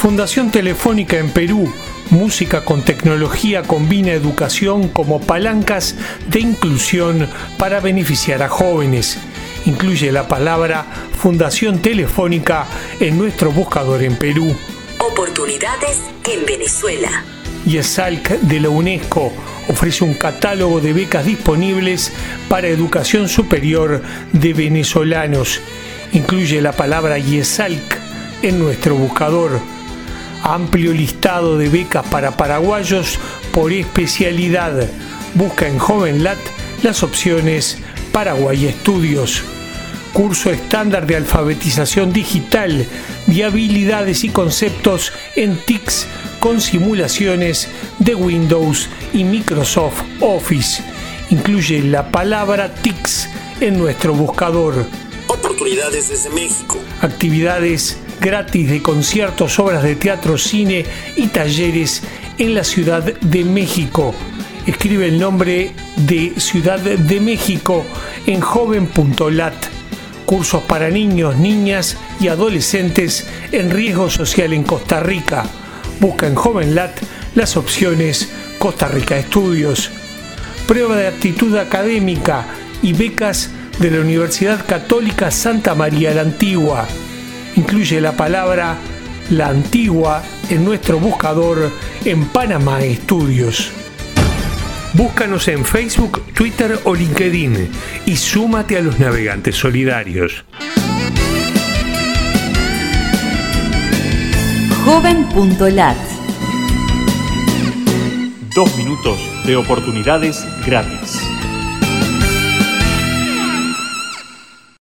Fundación Telefónica en Perú. Música con tecnología combina educación como palancas de inclusión para beneficiar a jóvenes. Incluye la palabra Fundación Telefónica en nuestro buscador en Perú. Oportunidades en Venezuela. Y de la UNESCO ofrece un catálogo de becas disponibles para educación superior de venezolanos. Incluye la palabra YESALC en nuestro buscador. Amplio listado de becas para paraguayos por especialidad. Busca en JovenLat las opciones Paraguay Estudios. Curso estándar de alfabetización digital de habilidades y conceptos en TICS con simulaciones de Windows y Microsoft Office. Incluye la palabra TICS en nuestro buscador. Oportunidades desde México. Actividades gratis de conciertos, obras de teatro, cine y talleres en la Ciudad de México. Escribe el nombre de Ciudad de México en joven.lat. Cursos para niños, niñas y adolescentes en riesgo social en Costa Rica. Busca en JovenLat las opciones Costa Rica Estudios. Prueba de aptitud académica y becas de la Universidad Católica Santa María la Antigua incluye la palabra La Antigua en nuestro buscador en Panamá Estudios. Búscanos en Facebook, Twitter o LinkedIn y súmate a los navegantes solidarios. Joven.lat Dos minutos de oportunidades gratis.